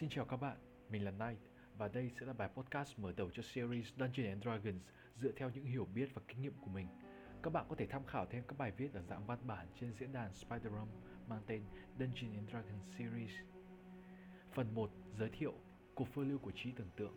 Xin chào các bạn, mình là Knight và đây sẽ là bài podcast mở đầu cho series Dungeons and Dragons dựa theo những hiểu biết và kinh nghiệm của mình. Các bạn có thể tham khảo thêm các bài viết ở dạng văn bản trên diễn đàn Spider-Rum mang tên Dungeons and Dragons Series. Phần 1 giới thiệu cuộc phiêu lưu của trí tưởng tượng.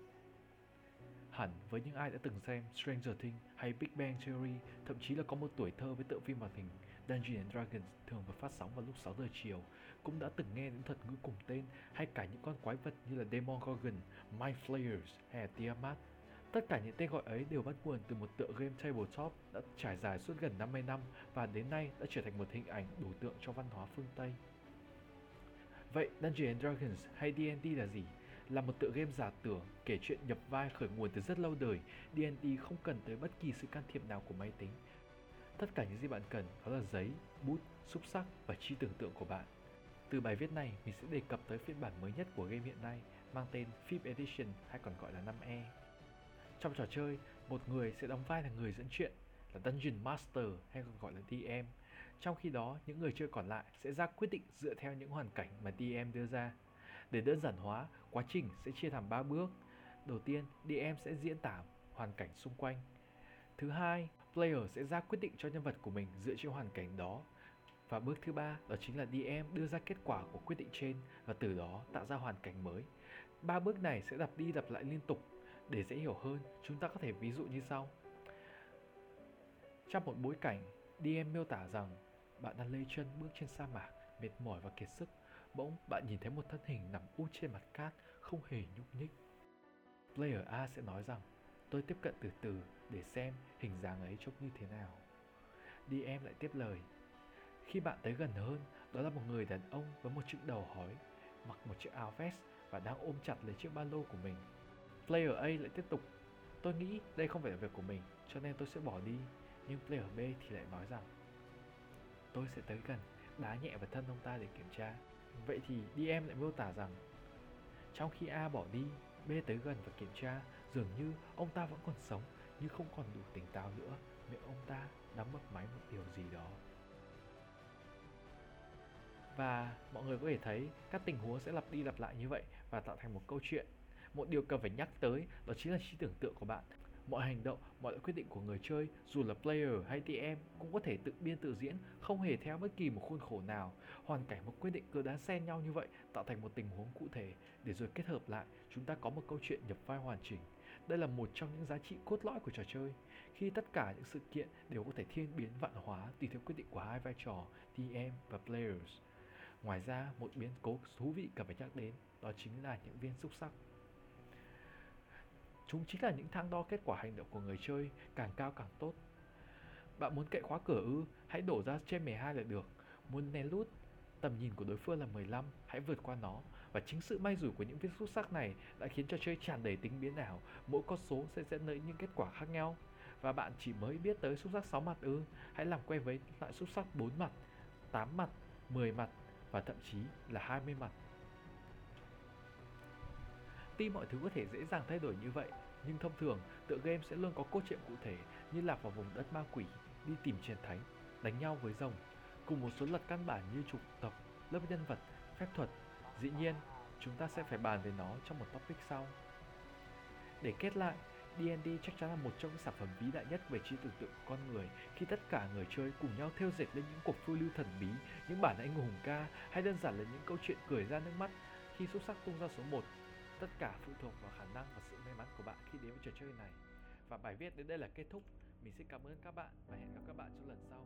Hẳn với những ai đã từng xem Stranger Things hay Big Bang Theory, thậm chí là có một tuổi thơ với tựa phim hoạt hình Dungeons and Dragons thường được phát sóng vào lúc 6 giờ chiều, cũng đã từng nghe đến thuật ngữ cùng tên hay cả những con quái vật như là Demogorgon, Mind Flayers hay là Tiamat. Tất cả những tên gọi ấy đều bắt nguồn từ một tựa game tabletop đã trải dài suốt gần 50 năm và đến nay đã trở thành một hình ảnh biểu tượng cho văn hóa phương Tây. Vậy Dungeons and Dragons hay D&D là gì? Là một tựa game giả tưởng kể chuyện nhập vai khởi nguồn từ rất lâu đời, D&D không cần tới bất kỳ sự can thiệp nào của máy tính. Tất cả những gì bạn cần đó là giấy, bút, xúc sắc và trí tưởng tượng của bạn. Từ bài viết này, mình sẽ đề cập tới phiên bản mới nhất của game hiện nay mang tên Fifth Edition hay còn gọi là 5E. Trong trò chơi, một người sẽ đóng vai là người dẫn chuyện, là Dungeon Master hay còn gọi là DM. Trong khi đó, những người chơi còn lại sẽ ra quyết định dựa theo những hoàn cảnh mà DM đưa ra. Để đơn giản hóa, quá trình sẽ chia làm 3 bước. Đầu tiên, DM sẽ diễn tả hoàn cảnh xung quanh. Thứ hai, player sẽ ra quyết định cho nhân vật của mình dựa trên hoàn cảnh đó. Và bước thứ ba đó chính là DM đưa ra kết quả của quyết định trên và từ đó tạo ra hoàn cảnh mới. Ba bước này sẽ lặp đi lặp lại liên tục. Để dễ hiểu hơn, chúng ta có thể ví dụ như sau. Trong một bối cảnh, DM miêu tả rằng bạn đang lê chân bước trên sa mạc, mệt mỏi và kiệt sức. Bỗng bạn nhìn thấy một thân hình nằm úp trên mặt cát, không hề nhúc nhích. Player A sẽ nói rằng Tôi tiếp cận từ từ để xem hình dáng ấy trông như thế nào. Đi em lại tiếp lời. Khi bạn tới gần hơn, đó là một người đàn ông với một chiếc đầu hói, mặc một chiếc áo vest và đang ôm chặt lấy chiếc ba lô của mình. Player A lại tiếp tục. Tôi nghĩ đây không phải là việc của mình, cho nên tôi sẽ bỏ đi. Nhưng player B thì lại nói rằng Tôi sẽ tới gần, đá nhẹ vào thân ông ta để kiểm tra. Vậy thì DM lại miêu tả rằng Trong khi A bỏ đi, Bê tới gần và kiểm tra, dường như ông ta vẫn còn sống nhưng không còn đủ tỉnh táo nữa. Miệng ông ta đã mất máy một điều gì đó. Và mọi người có thể thấy các tình huống sẽ lặp đi lặp lại như vậy và tạo thành một câu chuyện. Một điều cần phải nhắc tới đó chính là trí tưởng tượng của bạn. Mọi hành động, mọi quyết định của người chơi, dù là player hay TM cũng có thể tự biên tự diễn, không hề theo bất kỳ một khuôn khổ nào. Hoàn cảnh một quyết định cứ đá xen nhau như vậy tạo thành một tình huống cụ thể để rồi kết hợp lại, chúng ta có một câu chuyện nhập vai hoàn chỉnh. Đây là một trong những giá trị cốt lõi của trò chơi, khi tất cả những sự kiện đều có thể thiên biến vạn hóa tùy theo quyết định của hai vai trò TM và players. Ngoài ra, một biến cố thú vị cần phải nhắc đến đó chính là những viên xúc sắc. Chúng chính là những thang đo kết quả hành động của người chơi, càng cao càng tốt. Bạn muốn cậy khóa cửa ư, hãy đổ ra trên 12 là được. Muốn nén lút, tầm nhìn của đối phương là 15, hãy vượt qua nó. Và chính sự may rủi của những viên xúc sắc này đã khiến trò chơi tràn đầy tính biến ảo, mỗi con số sẽ dẫn tới những kết quả khác nhau. Và bạn chỉ mới biết tới xúc sắc 6 mặt ư, hãy làm quen với loại xúc sắc 4 mặt, 8 mặt, 10 mặt và thậm chí là 20 mặt. Tuy mọi thứ có thể dễ dàng thay đổi như vậy, nhưng thông thường tựa game sẽ luôn có cốt truyện cụ thể như lạc vào vùng đất ma quỷ, đi tìm truyền thánh, đánh nhau với rồng, cùng một số luật căn bản như trục tộc, lớp nhân vật, phép thuật. Dĩ nhiên, chúng ta sẽ phải bàn về nó trong một topic sau. Để kết lại, D&D chắc chắn là một trong những sản phẩm vĩ đại nhất về trí tưởng tượng của con người khi tất cả người chơi cùng nhau theo dệt lên những cuộc phiêu lưu thần bí, những bản anh hùng ca hay đơn giản là những câu chuyện cười ra nước mắt khi xuất sắc tung ra số 1 Tất cả phụ thuộc vào khả năng và sự may mắn của bạn khi đến với trò chơi này. Và bài viết đến đây là kết thúc. Mình xin cảm ơn các bạn và hẹn gặp các bạn trong lần sau.